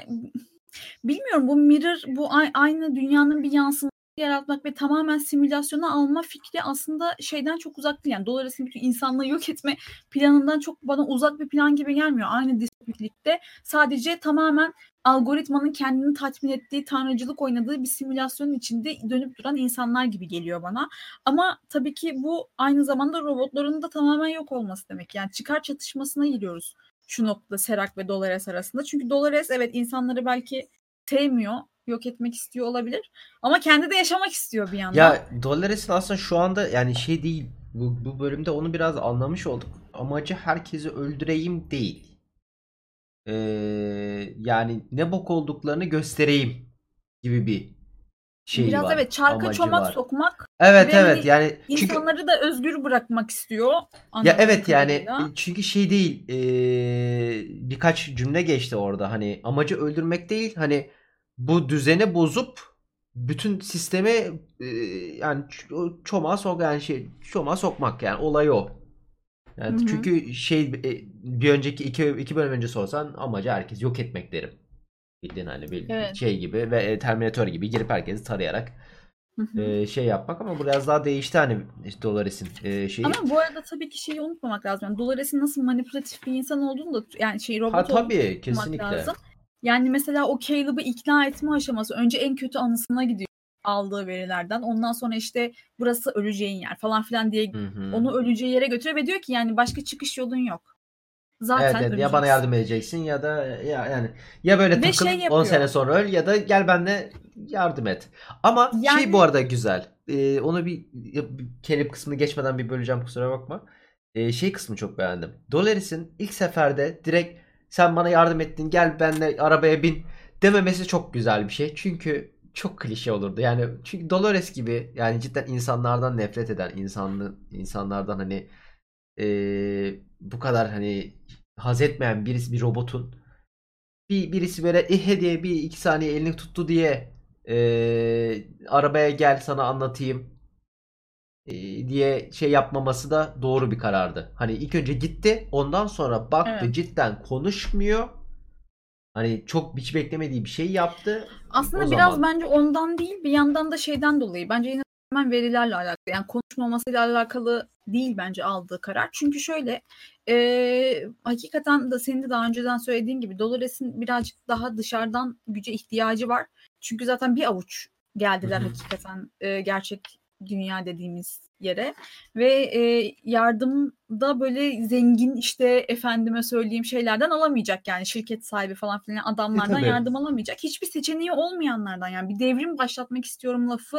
bilmiyorum bu mirror bu aynı dünyanın bir yansıması yaratmak ve tamamen simülasyona alma fikri aslında şeyden çok uzak değil. Yani Dolores'in bütün insanlığı yok etme planından çok bana uzak bir plan gibi gelmiyor. Aynı distopiklikte sadece tamamen algoritmanın kendini tatmin ettiği, tanrıcılık oynadığı bir simülasyonun içinde dönüp duran insanlar gibi geliyor bana. Ama tabii ki bu aynı zamanda robotların da tamamen yok olması demek. Yani çıkar çatışmasına giriyoruz şu noktada Serac ve Dolores arasında. Çünkü Dolores evet insanları belki sevmiyor, yok etmek istiyor olabilir. Ama kendi de yaşamak istiyor bir yandan. Ya Dolores'in aslında şu anda yani şey değil. Bu, bu bölümde onu biraz anlamış olduk. Amacı herkesi öldüreyim değil. Ee, yani ne bok olduklarını göstereyim gibi bir şeyi Biraz var. evet çarka amacı çomak var. sokmak Evet ve evet hani yani çünkü insanları da özgür bırakmak istiyor ya evet yani kadarıyla. çünkü şey değil eee, birkaç cümle geçti orada hani amacı öldürmek değil hani bu düzeni bozup bütün sistemi eee, yani çomağa sok yani şey çomağa sokmak yani olay o. Yani hı. çünkü şey e, bir önceki iki, iki bölüm önce sorsan amacı herkes yok etmek derim. Bildiğin hani bir Evet. şey gibi ve e, Terminator gibi girip herkesi tarayarak Hı hı. e, şey yapmak ama biraz daha değişti hani işte Dolores'in e, şeyi. Ama bu arada tabii ki şeyi unutmamak lazım. Yani Dolores'in nasıl manipülatif bir insan olduğunu da yani şey Ha robot olduğunu tabii unutmamak kesinlikle. lazım. Yani mesela o Caleb'ı ikna etme aşaması önce en kötü anısına gidiyor aldığı verilerden. Ondan sonra işte burası öleceğin yer falan filan diye Hı hı. onu öleceği yere götürüyor ve diyor ki yani başka çıkış yolun yok. Evet, Zaten evet ya bana yardım edeceksin ya da ya yani ya böyle Ve takıl şey 10 yapıyor. sene sonra öl ya da gel benimle yardım et. Ama şey Yani bu arada güzel. Ee, onu bir, bir kelip kısmını geçmeden bir böleceğim kusura bakma. Ee, şey kısmı çok beğendim. Dolores'in ilk seferde direkt sen bana yardım ettin gel benimle arabaya bin dememesi çok güzel bir şey. Çünkü çok klişe olurdu. Yani çünkü Dolores gibi yani cidden insanlardan nefret eden insanlı insanlardan hani eee, bu kadar hani haz etmeyen birisi bir robotun bir birisi böyle ehe diye bir iki saniye elini tuttu diye eee, arabaya gel sana anlatayım eee, diye şey yapmaması da doğru bir karardı. Hani ilk önce gitti ondan sonra baktı evet. cidden konuşmuyor. Hani çok hiç beklemediği bir şey yaptı. O Aslında biraz zaman bence ondan değil bir yandan da şeyden dolayı. Bence yine tamamen verilerle alakalı. Yani konuşmamasıyla alakalı değil bence aldığı karar. Çünkü şöyle e, hakikaten de senin de daha önceden söylediğin gibi Dolores'in birazcık daha dışarıdan güce ihtiyacı var. Çünkü zaten bir avuç geldiler hakikaten e, gerçek dünya dediğimiz yere ve e, yardımda böyle zengin işte efendime söyleyeyim şeylerden alamayacak yani şirket sahibi falan filan E adamlardan tabii. yardım alamayacak. Hiçbir seçeneği olmayanlardan yani bir devrim başlatmak istiyorum lafı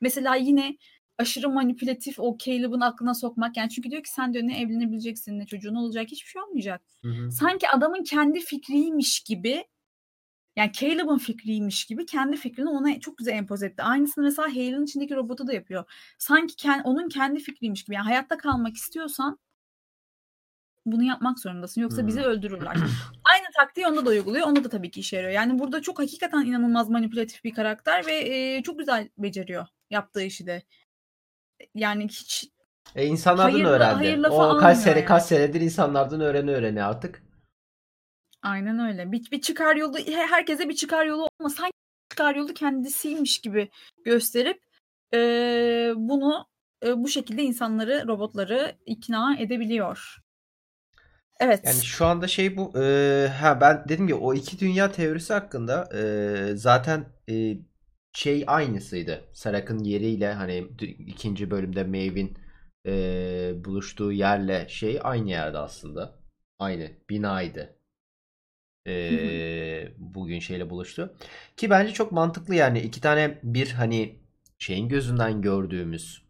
mesela yine aşırı manipülatif o Caleb'ın aklına sokmak yani çünkü diyor ki sen diyor ne evlenebileceksin ne çocuğun olacak hiçbir şey olmayacak. Hı hı. Sanki adamın kendi fikriymiş gibi yani Caleb'ın fikriymiş gibi kendi fikrini ona çok güzel empoze etti. Aynısını mesela Hale'ın içindeki robotu da yapıyor. Sanki ken- onun kendi fikriymiş gibi. Yani hayatta kalmak istiyorsan bunu yapmak zorundasın. Yoksa bizi öldürürler. Aynı taktiği onda da uyguluyor. Onda da tabii ki işe yarıyor. Yani burada çok hakikaten inanılmaz manipülatif bir karakter ve e, çok güzel beceriyor yaptığı işi de. Yani hiç E insanlardan öğrendi. hayır O kaç sene yani. kaç senedir insanlardan öğrene öğrene artık. Aynen öyle. Bir, bir çıkar yolu he- herkese bir çıkar yolu olma sanki çıkar yolu kendisiymiş gibi gösterip e, bunu e, bu şekilde insanları robotları ikna edebiliyor. Yani Evet. şu anda şey bu e, ha ben dedim ya o iki dünya teorisi hakkında e, zaten e, şey aynısıydı. Sarak'ın yeriyle hani ikinci bölümde Maeve'in e, buluştuğu yerle şey aynı yerde aslında. Aynı binaydı. E, bugün şeyle buluştu. Ki bence çok mantıklı yani iki tane bir hani şeyin gözünden gördüğümüz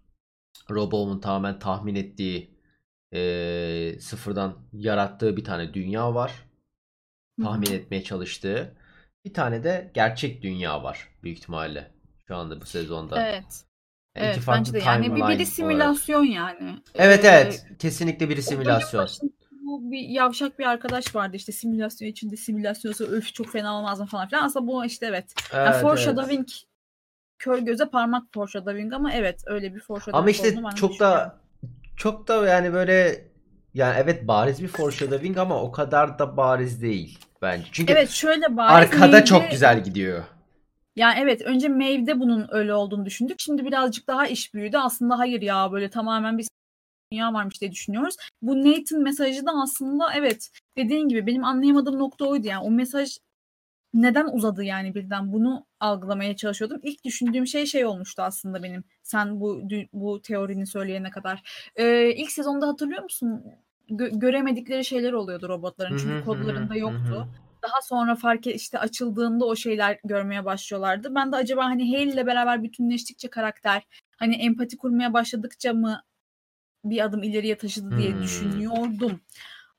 Robo'nun tamamen tahmin ettiği e, sıfırdan yarattığı bir tane dünya var. Tahmin etmeye çalıştığı. Bir tane de gerçek dünya var büyük ihtimalle. Şu anda bu sezonda. Evet. Yani iki Evet bence de yani bir, biri olarak. simülasyon yani. Evet Ee, evet. Kesinlikle bir o bölüm simülasyon. bu bir yavşak bir arkadaş vardı işte simülasyon içinde simülasyonsa öf çok fena olmaz mı falan filan. Aslında bu işte evet. Yani Evet evet. foreshadowing kör göze parmak foreshadowing ama evet öyle bir Ama foreshadowing işte ben de çok da çok da yani böyle yani evet bariz bir foreshadowing ama o kadar da bariz değil bence. Çünkü Evet şöyle bariz arkada çok Maeve'de güzel gidiyor. yani evet önce Maeve'de bunun öyle olduğunu düşündük. Şimdi birazcık daha iş büyüdü. Aslında hayır ya böyle tamamen bir dünya varmış diye düşünüyoruz. Bu Nathan mesajı da aslında evet dediğin gibi benim anlayamadığım nokta oydu yani. O mesaj neden uzadı yani birden bunu algılamaya çalışıyordum. İlk düşündüğüm şey şey olmuştu aslında benim. Sen bu bu teorini söyleyene kadar. Ee, ilk sezonda hatırlıyor musun? Gö- göremedikleri şeyler oluyordu robotların çünkü kodlarında yoktu. Daha sonra fark et, işte açıldığında o şeyler görmeye başlıyorlardı. Ben de acaba hani Hale ile beraber bütünleştikçe karakter hani empati kurmaya başladıkça mı bir adım ileriye taşıdı diye Hmm. düşünüyordum.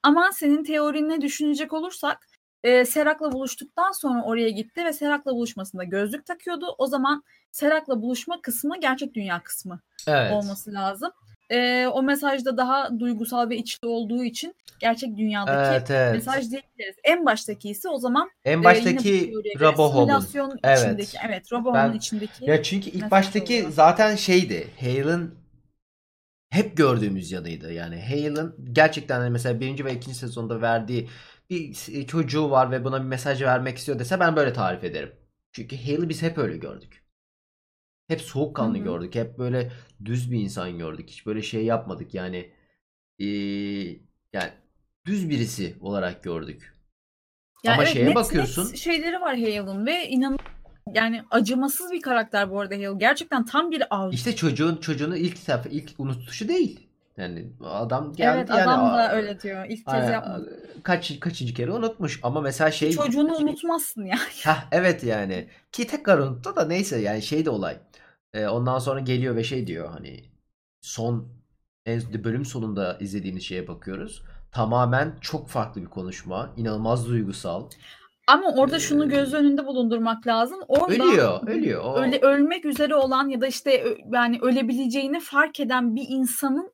Ama senin teorine düşünecek olursak e, Serak'la buluştuktan sonra oraya gitti ve Serak'la buluşmasında gözlük takıyordu. O zaman Serak'la buluşma kısmı gerçek dünya kısmı Evet. olması lazım. E, o mesajda daha duygusal ve içli olduğu için gerçek dünyadaki Evet evet. mesaj diyebiliriz. En baştaki ise o zaman En e, baştaki Rabohov'un. simülasyon Evet. içindeki evet Rabohov'un Ben- içindeki Ya çünkü ilk baştaki oluyor. zaten şeydi. Hale'ın hep gördüğümüz yanıydı. Yani Hale'ın gerçekten hani mesela birinci ve ikinci sezonda verdiği bir çocuğu var ve buna bir mesaj vermek istiyor dese ben böyle tarif ederim. Çünkü Hale'ı biz hep öyle gördük. Hep soğukkanlı Hı hı. gördük. Hep böyle düz bir insan gördük. Hiç böyle şey yapmadık. Yani eee, yani düz birisi olarak gördük. Ya Ama evet, şeye net- bakıyorsun. net şeyleri var Hale'ın ve inan yani acımasız bir karakter bu arada Hale. Gerçekten tam bir avcı. İşte çocuğun çocuğunu ilk sefer ilk unutuşu değil. Yani adam geldi evet yani adam da öyle diyor. İlk kez yapmadı. Kaç kaçıncı kere unutmuş ama mesela şey Çocuğunu unutmazsın ya. Heh, evet yani ki tekrar unuttu da neyse yani şey de olay. Ee, ondan sonra geliyor ve şey diyor hani son en bölüm sonunda izlediğimiz şeye bakıyoruz. Tamamen çok farklı bir konuşma. inanılmaz duygusal. Ama orada Ee, şunu göz önünde bulundurmak lazım. Orada Ölüyor, ölüyor. O, öyle ölmek üzere olan ya da işte yani ölebileceğini fark eden bir insanın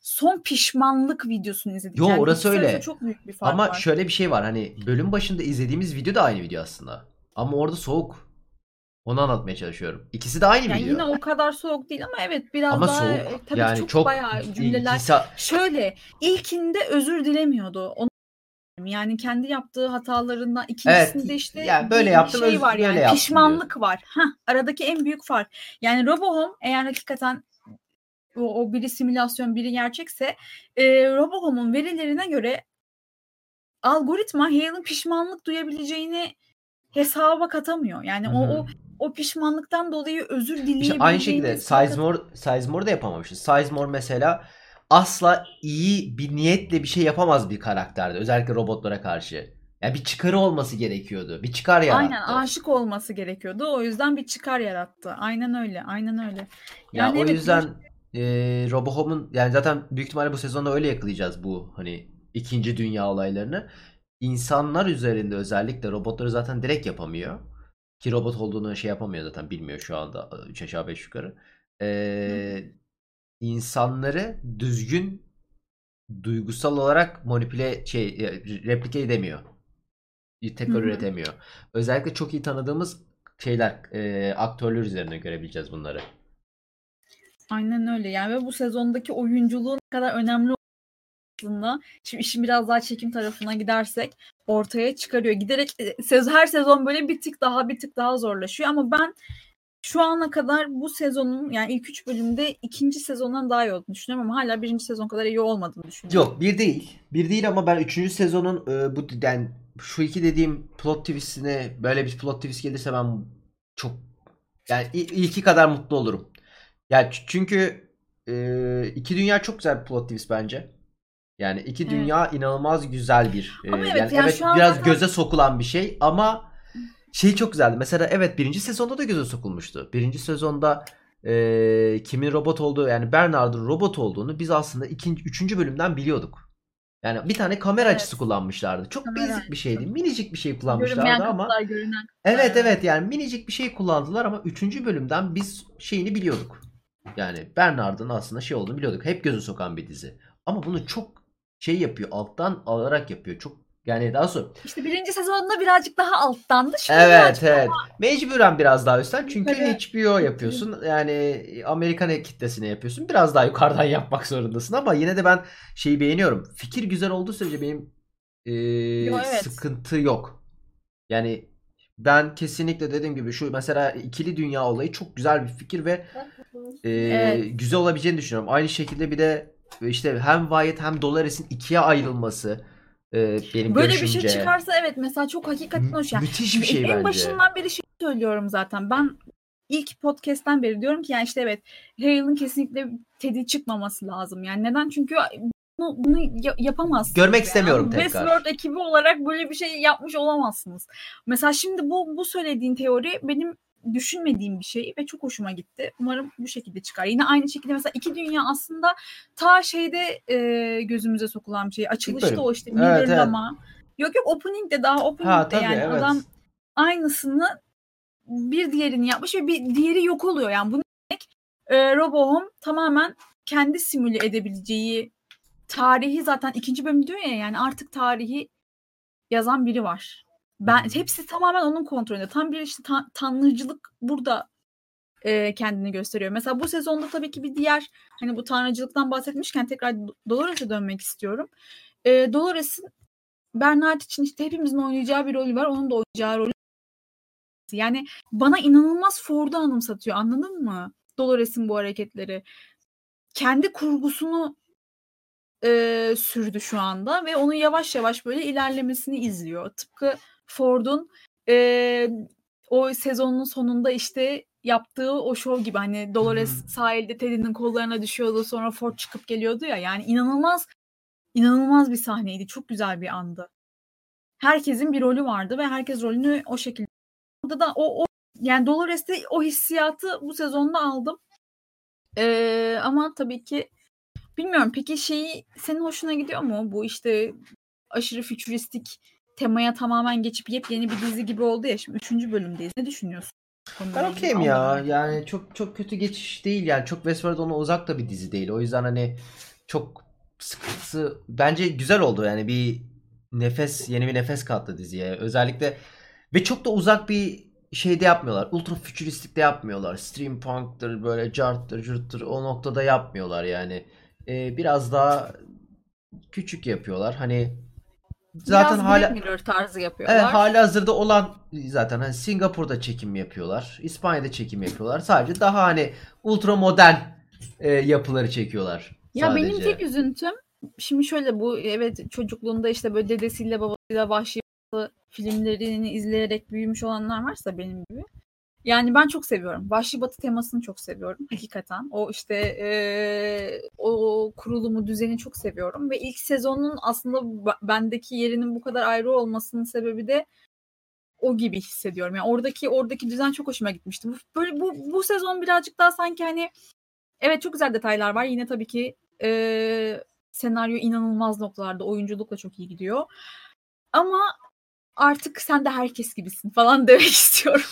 son pişmanlık videosunu izledik. Yo, Yani orası öyle. çok büyük bir fark ama var. şöyle bir şey var hani bölüm başında izlediğimiz video da aynı video aslında. Ama orada soğuk. Onu anlatmaya çalışıyorum. İkisi de aynı yani video. yine o kadar soğuk değil ama evet biraz Ama daha soğuk. e, tabii yani çok, çok bayağı cümleler. İsa- Şöyle ilkinde özür dilemiyordu. Onu yani kendi yaptığı hatalarından ikincisinde Evet, işte yani böyle bir yaptım, şey var yani yaptım pişmanlık var. Heh, aradaki en büyük fark. Yani Robohome eğer hakikaten o, o biri simülasyon biri gerçekse e, Robohome'un verilerine göre algoritma Hale'ın pişmanlık duyabileceğini hesaba katamıyor. Yani o, Hı hı. o o pişmanlıktan dolayı özür İşte dileyebileceğini aynı şekilde Sizemore, Sizemore da yapamamışız. Sizemore mesela asla iyi bir niyetle bir şey yapamaz bir karakterdi. Özellikle robotlara karşı. Yani bir çıkarı olması gerekiyordu. Bir çıkar yarattı. Aynen aşık olması gerekiyordu. O yüzden bir çıkar yarattı. Aynen öyle. Aynen öyle. Ya Yani o evet, yüzden e, Robohome'un yani zaten büyük ihtimalle bu sezonda öyle yakalayacağız bu hani ikinci dünya olaylarını. İnsanlar üzerinde özellikle robotları zaten direkt yapamıyor. Ki robot olduğunu şey yapamıyor zaten bilmiyor şu anda 3 aşağı 5 yukarı. Ee, insanları düzgün duygusal olarak manipüle şey replike edemiyor. Tekrar üretemiyor. Özellikle çok iyi tanıdığımız şeyler e, aktörler üzerine görebileceğiz bunları. Aynen öyle. Yani ve bu sezondaki oyunculuğun ne kadar önemli aslında. Şimdi işin biraz daha çekim tarafına gidersek ortaya çıkarıyor. Giderek e, her sezon böyle bir tık daha bir tık daha zorlaşıyor ama ben şu ana kadar bu sezonun yani ilk üç bölümde ikinci sezondan daha iyi olduğunu düşünüyorum ama hala birinci sezon kadar iyi olmadığını düşünüyorum. Yok bir değil. Bir değil ama ben 3. sezonun e, bu yani şu iki dediğim plot twist'ine böyle bir plot twist gelirse ben çok yani ilki kadar mutlu olurum. Yani çünkü e, iki dünya çok güzel bir plot twist bence. Yani iki Evet. dünya inanılmaz güzel bir. e, Ama evet, yani yani evet biraz zaten- göze sokulan bir şey ama şey çok güzeldi. Mesela evet birinci sezonda da göze sokulmuştu. Birinci sezonda e, kimin robot olduğu yani Bernard'ın robot olduğunu biz aslında ikinci, üçüncü bölümden biliyorduk. Yani bir tane kamera Evet. açısı kullanmışlardı. Çok Kamera basic bir şeydi. Minicik bir şey Görünmeyen kullanmışlardı ama kapılar, görünen evet evet yani minicik bir şey kullandılar ama üçüncü bölümden biz şeyini biliyorduk. Yani Bernard'ın aslında şey olduğunu biliyorduk. Hep gözü sokan bir dizi. Ama bunu çok şey yapıyor. Alttan alarak yapıyor. Çok yani daha sonra İşte birinci sezonda birazcık daha alttandı. Şimdi Evet evet. Mecburen biraz daha üstten çünkü Yukarı- HBO yapıyorsun. Yani Amerikan kitlesine yapıyorsun. Biraz daha yukarıdan yapmak zorundasın ama yine de ben şeyi beğeniyorum. Fikir güzel olduğu sürece benim e, Yo, evet. sıkıntı yok. Yani ben kesinlikle dediğim gibi şu mesela ikili dünya olayı çok güzel bir fikir ve e, Evet. güzel olabileceğini düşünüyorum. Aynı şekilde bir de işte hem Wyatt hem Dolores'in ikiye ayrılması e, benim Böyle bir görüşümce şey çıkarsa evet mesela çok hakikaten hoş. Yani müthiş bir şey en bence. başından beri şey söylüyorum zaten. Ben ilk podcast'ten beri diyorum ki yani işte evet Hale'ın kesinlikle Teddy çıkmaması lazım. Yani neden? Çünkü bunu, bunu ya- yapamazsınız. Görmek yani. istemiyorum tekrar. Westworld ekibi olarak böyle bir şey yapmış olamazsınız. Mesela şimdi bu bu söylediğin teori benim düşünmediğim bir şey ve çok hoşuma gitti. Umarım bu şekilde çıkar. Yine aynı şekilde mesela iki dünya aslında ta şeyde e, gözümüze sokulan bir şey. Açılışta o işte Evet, evet. mirrorlama. Yok yok opening'de daha Ha opening'de tabii yani evet. adam aynısını bir diğerini yapmış ve bir diğeri yok oluyor. Yani bu ne demek? Ee, RoboHome tamamen kendi simüle edebileceği tarihi zaten ikinci bölüm diyor ya yani artık tarihi yazan biri var. Ben hepsi tamamen onun kontrolünde. Tam bir işte ta- tanrıcılık burada e, kendini gösteriyor. Mesela bu sezonda tabii ki bir diğer hani bu tanrıcılıktan bahsetmişken tekrar Do- Dolores'e dönmek istiyorum. E, Dolores'in Bernard için işte hepimizin oynayacağı bir rolü var. Onun da oynayacağı rolü. Yani bana inanılmaz Ford'u anımsatıyor. Anladın mı? Dolores'in bu hareketleri. Kendi kurgusunu e, sürdü şu anda ve onun yavaş yavaş böyle ilerlemesini izliyor. Tıpkı Ford'un e, o sezonun sonunda işte yaptığı o şov gibi hani Dolores hı. sahilde Teddy'nin kollarına düşüyordu sonra Ford çıkıp geliyordu ya yani inanılmaz inanılmaz bir sahneydi. Çok güzel bir andı. Herkesin bir rolü vardı ve herkes rolünü o şekilde burada da o, o yani Dolores'te o hissiyatı bu sezonda aldım. Ee, ama tabii ki bilmiyorum peki şeyi senin hoşuna gidiyor mu? Bu işte aşırı fütüristik temaya tamamen geçip yepyeni bir dizi gibi oldu ya. Şimdi 3. bölümdeyiz. Ne düşünüyorsun? Ben okeyim ya. Yani çok çok kötü geçiş değil yani. Çok Westworld ona uzak da bir dizi değil. O yüzden hani çok sıkıntısı bence güzel oldu. Yani bir nefes, yeni bir nefes kattı diziye. Özellikle ve çok da uzak bir şeyde yapmıyorlar. Ultra fütüristik de yapmıyorlar. Steampunk'tır böyle carttır cırttır o noktada yapmıyorlar yani. Ee, biraz daha küçük yapıyorlar. Hani zaten Biraz hala Black Mirror tarzı Evet, yapıyorlar. hali hazırda olan zaten hani Singapur'da çekim yapıyorlar. İspanya'da çekim yapıyorlar. Sadece daha hani ultra modern e, yapıları çekiyorlar Ya benim sadece. tek üzüntüm şimdi şöyle bu evet çocukluğunda işte böyle dedesiyle babasıyla Vahşi filmlerini izleyerek büyümüş olanlar varsa benim gibi. Yani ben çok seviyorum. Vahşi Batı temasını çok seviyorum hakikaten. O işte eee, o kurulumu, düzeni çok seviyorum ve ilk sezonun aslında bendeki yerinin bu kadar ayrı olmasının sebebi de o gibi hissediyorum. Yani oradaki oradaki düzen çok hoşuma gitmişti. Böyle bu bu sezon birazcık daha sanki hani evet çok güzel detaylar var. Yine tabii ki eee, senaryo inanılmaz noktalarda, oyunculukla çok iyi gidiyor. Ama artık sen de herkes gibisin falan demek istiyorum.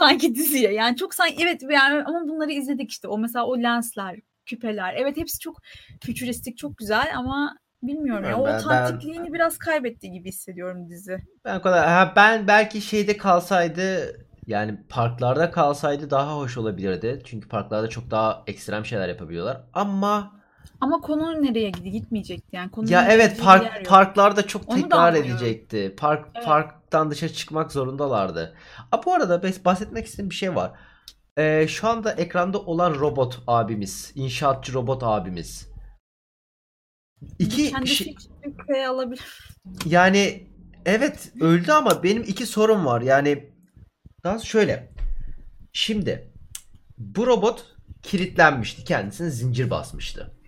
Sanki diziye. Yani çok sanki evet yani ama bunları izledik işte. O mesela o lensler, küpeler. Evet hepsi çok fütüristik, çok güzel ama bilmiyorum ya. O ben- ben- biraz kaybetti gibi hissediyorum dizi. Ben o kadar ha, ben belki şeyde kalsaydı yani parklarda kalsaydı daha hoş olabilirdi. Çünkü parklarda çok daha ekstrem şeyler yapabiliyorlar. Ama Ama konu nereye? Gitmeyecekti yani. Konunun ya evet park parklarda çok Onu tekrar edecekti. Park Evet. Parktan dışarı çıkmak zorundalardı. A bu arada bahsetmek istediğim bir şey var. Ee, şu anda ekranda olan robot abimiz, inşaatçı robot abimiz. İki Kendisi şey- alabilir. yani evet öldü ama benim iki sorum var. Yani daha şöyle. Şimdi bu robot kilitlenmişti. Kendisine zincir basmıştı.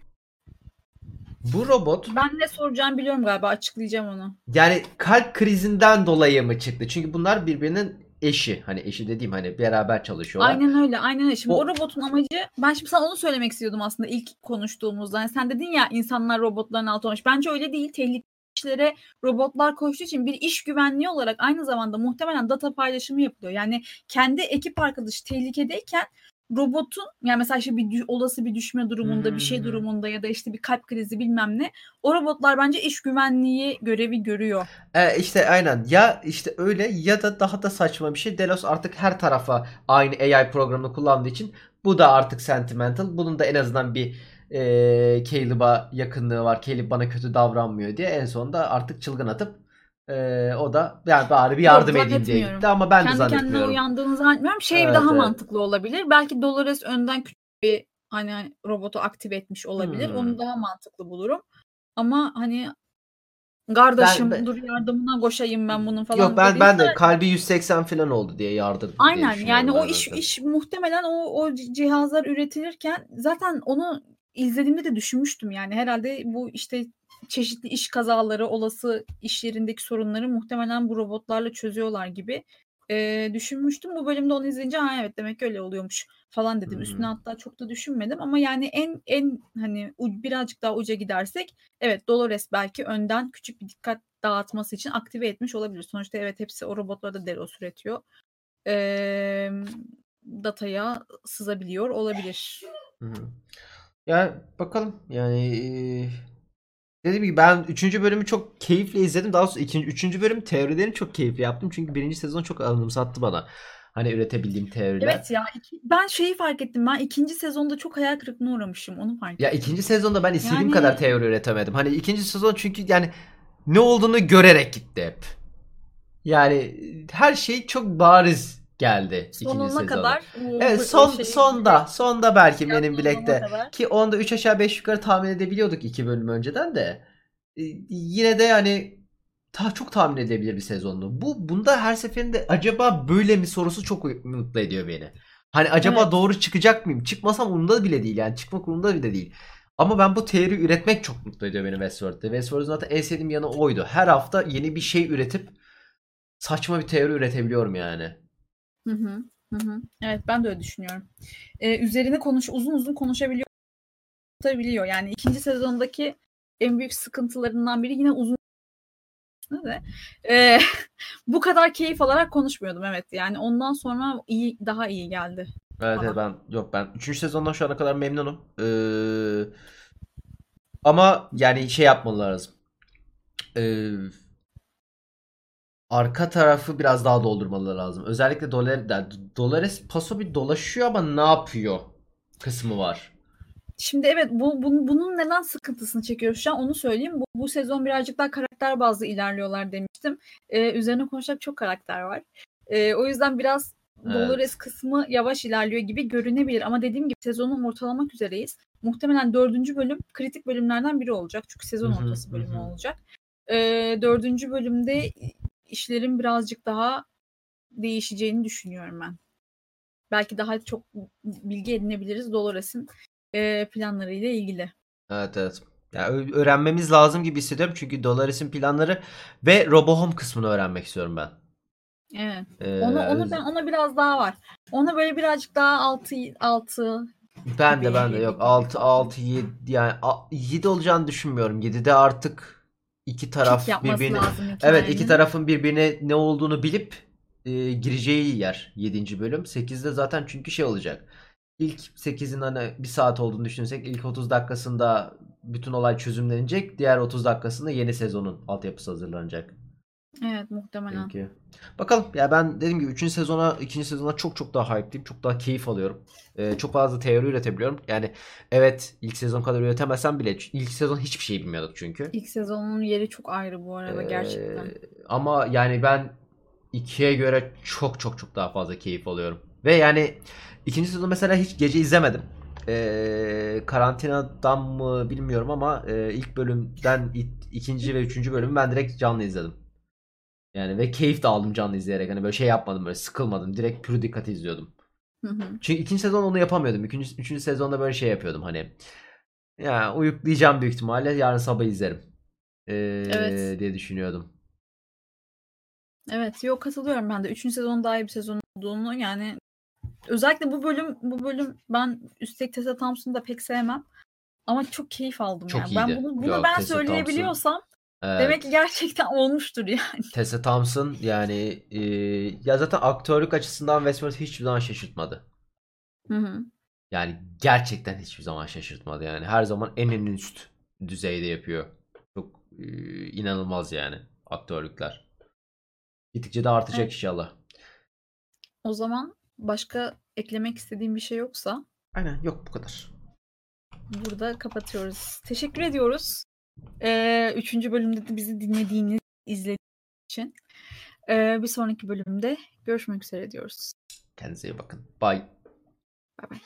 Bu robot Ben ne soracağımı biliyorum galiba. Açıklayacağım onu. yani kalp krizinden dolayı mı çıktı? Çünkü bunlar birbirinin eşi. Hani eşi dediğim hani beraber çalışıyorlar. Aynen öyle. Aynen öyle. Şimdi O- o, robotun amacı ben şimdi sana onu söylemek istiyordum aslında ilk konuştuğumuzda. Yani sen dedin ya insanlar robotların altı olmuş. Bence öyle değil. Tehlikeli işlere robotlar koştuğu için bir iş güvenliği olarak aynı zamanda muhtemelen data paylaşımı yapılıyor. Yani kendi ekip arkadaşı tehlikedeyken robotun yani mesela işte bir olası bir düşme durumunda bir şey Hmm. durumunda ya da işte bir kalp krizi bilmem ne o robotlar bence iş güvenliği görevi görüyor. E, işte aynen ya işte öyle ya da daha da saçma bir şey Delos artık her tarafa aynı AI programını kullandığı için bu da artık sentimental. Bunun da en azından bir e, Caleb'a yakınlığı var. Caleb bana kötü davranmıyor diye en sonunda artık çılgın atıp e, o da yani bari bir yardım Yok, edeyim diye zannetmiyorum. gitti ama ben de Kendi kendine zannetmiyorum. uyandığını zannetmiyorum. Şey Evet, daha evet. mantıklı olabilir. Belki Dolores önden küçük bir hani robotu aktive etmiş olabilir. Hmm. Onu daha mantıklı bulurum. Ama hani kardeşim Ben- dur yardımına koşayım ben bunun falan. Yok ben ben de kalbi 180 falan oldu diye yardım diye Aynen düşünüyorum yani o iş zaten. iş muhtemelen o o cihazlar üretilirken zaten onu izlediğimde de düşünmüştüm yani herhalde bu işte çeşitli iş kazaları, olası iş yerindeki sorunları muhtemelen bu robotlarla çözüyorlar gibi e, düşünmüştüm. Bu bölümde onu izleyince ha evet demek ki öyle oluyormuş falan dedim. Hı. Üstüne hatta çok da düşünmedim ama yani en en hani birazcık daha uca gidersek evet Dolores belki önden küçük bir dikkat dağıtması için aktive etmiş olabilir. Sonuçta evet hepsi o robotlar da DDoS üretiyor. Ee, dataya sızabiliyor olabilir. Hı. Ya bakalım yani dediğim gibi ben 3. bölümü çok keyifle izledim. Daha sonra 2. 3. bölüm teorilerini çok keyifli yaptım. Çünkü birinci sezon çok anımsattı bana. Hani üretebildiğim teoriler. Evet ya iki- ben şeyi fark ettim. Ben ikinci sezonda çok hayal kırıklığına uğramışım. Onu fark Ya ettim. ikinci sezonda ben istediğim Yani- kadar teori üretemedim. Hani ikinci sezon çünkü yani ne olduğunu görerek gitti hep. Yani her şey çok bariz geldi ikinci sezonda. kadar Evet son şeyi- sonda sonda belki benim bilekte ki onda 3 aşağı 5 yukarı tahmin edebiliyorduk iki bölüm önceden de Ee, yine de yani ta çok tahmin edilebilir bir sezondu. Bu bunda her seferinde acaba böyle mi sorusu çok mutlu ediyor beni. Hani acaba Evet. doğru çıkacak mıyım? Çıkmasam umurumda bile değil yani çıkmak umurumda bile değil. Ama ben bu teori üretmek çok mutlu ediyor beni Westworld'de. Westworld'un zaten en sevdiğim yanı oydu. Her hafta yeni bir şey üretip saçma bir teori üretebiliyorum yani. Hı hı, hı hı. Evet ben de öyle düşünüyorum. Ee, üzerine konuş uzun uzun konuşabiliyor. Biliyor. Yani ikinci sezondaki en büyük sıkıntılarından biri yine uzun de ee, bu kadar keyif alarak konuşmuyordum evet. Yani ondan sonra iyi daha iyi geldi. Evet, evet ben yok ben 3. sezondan şu ana kadar memnunum. Ee, ama yani şey yapmalı lazım. Ee, arka tarafı biraz daha doldurmaları lazım. Özellikle Dolores, Dolores Paso bir dolaşıyor ama ne yapıyor kısmı var. Şimdi evet bu, bu- bunun neden sıkıntısını çekiyoruz şu an onu söyleyeyim. Bu, bu sezon birazcık daha karakter bazlı ilerliyorlar demiştim. Ee, üzerine konuşacak çok karakter var. Ee, o yüzden biraz Evet. Dolores kısmı yavaş ilerliyor gibi görünebilir. Ama dediğim gibi sezonu ortalamak üzereyiz. Muhtemelen dördüncü bölüm kritik bölümlerden biri olacak. Çünkü sezon ortası bölümü olacak. Ee, dördüncü bölümde işlerin birazcık daha değişeceğini düşünüyorum ben. Belki daha çok bilgi edinebiliriz Dolores'in e, planlarıyla ilgili. Evet evet. Ya ö- öğrenmemiz lazım gibi hissediyorum çünkü Dolores'in planları ve Robohome kısmını öğrenmek istiyorum ben. Evet. Ee, Onu onu ben ona biraz daha var. Ona böyle birazcık daha altı altı Ben de ben de yok gibi 6 kaldı. 6 7 yani 7 olacağını düşünmüyorum. 7'de artık iki taraf lazım Evet iki tarafın birbirine ne olduğunu bilip e, gireceği yer 7. bölüm. 8'de zaten çünkü şey olacak. İlk 8'in hani bir saat olduğunu düşünsek ilk 30 dakikasında bütün olay çözümlenecek. Diğer 30 dakikasında yeni sezonun altyapısı hazırlanacak. Evet muhtemelen. Peki. Bakalım ya ben dediğim gibi 3. sezona 2. sezona çok çok daha hype'liyim. Çok daha keyif alıyorum. Ee, çok fazla teori üretebiliyorum. Yani evet ilk sezon kadar üretemesem bile ilk sezon hiçbir şey bilmiyorduk çünkü. İlk sezonun yeri çok ayrı bu arada Ee, gerçekten. ama yani ben ikiye göre çok çok çok daha fazla keyif alıyorum. Ve yani ikinci sezon mesela hiç gece izlemedim. Ee, karantinadan mı bilmiyorum ama e, ilk bölümden it- ikinci ve üçüncü bölümü ben direkt canlı izledim. Yani ve keyif de aldım canlı izleyerek. Hani böyle şey yapmadım böyle sıkılmadım. Direkt pür dikkat izliyordum. Hı hı. Çünkü ikinci sezon onu yapamıyordum. Üçüncü, üçüncü sezonda böyle şey yapıyordum hani. Ya uyuklayacağım büyük ihtimalle. Yarın sabah izlerim. Ee, Evet. diye düşünüyordum. Evet, yok katılıyorum ben de. Üçüncü sezon daha iyi bir sezon olduğunu yani özellikle bu bölüm bu bölüm ben üstelik Tessa Thompson'ı da pek sevmem. Ama çok keyif aldım Çok yani. Ben iyiydi. bunu, bunu Yok, ben Tessa söyleyebiliyorsam Evet. demek ki gerçekten olmuştur yani. Tessa Thompson yani e, ya zaten aktörlük açısından Westworld hiçbir zaman şaşırtmadı. Hı hı. Yani gerçekten hiçbir zaman şaşırtmadı yani. Her zaman en en üst düzeyde yapıyor. Çok e, inanılmaz yani aktörlükler. Gittikçe de artacak Evet. inşallah. O zaman başka eklemek istediğim bir şey yoksa Aynen yok bu kadar. burada kapatıyoruz. Teşekkür ediyoruz. Ee, üçüncü bölümde de bizi dinlediğiniz, izlediğiniz için. Ee, bir sonraki bölümde görüşmek üzere diyoruz. Kendinize iyi bakın. Bye. Bay bay.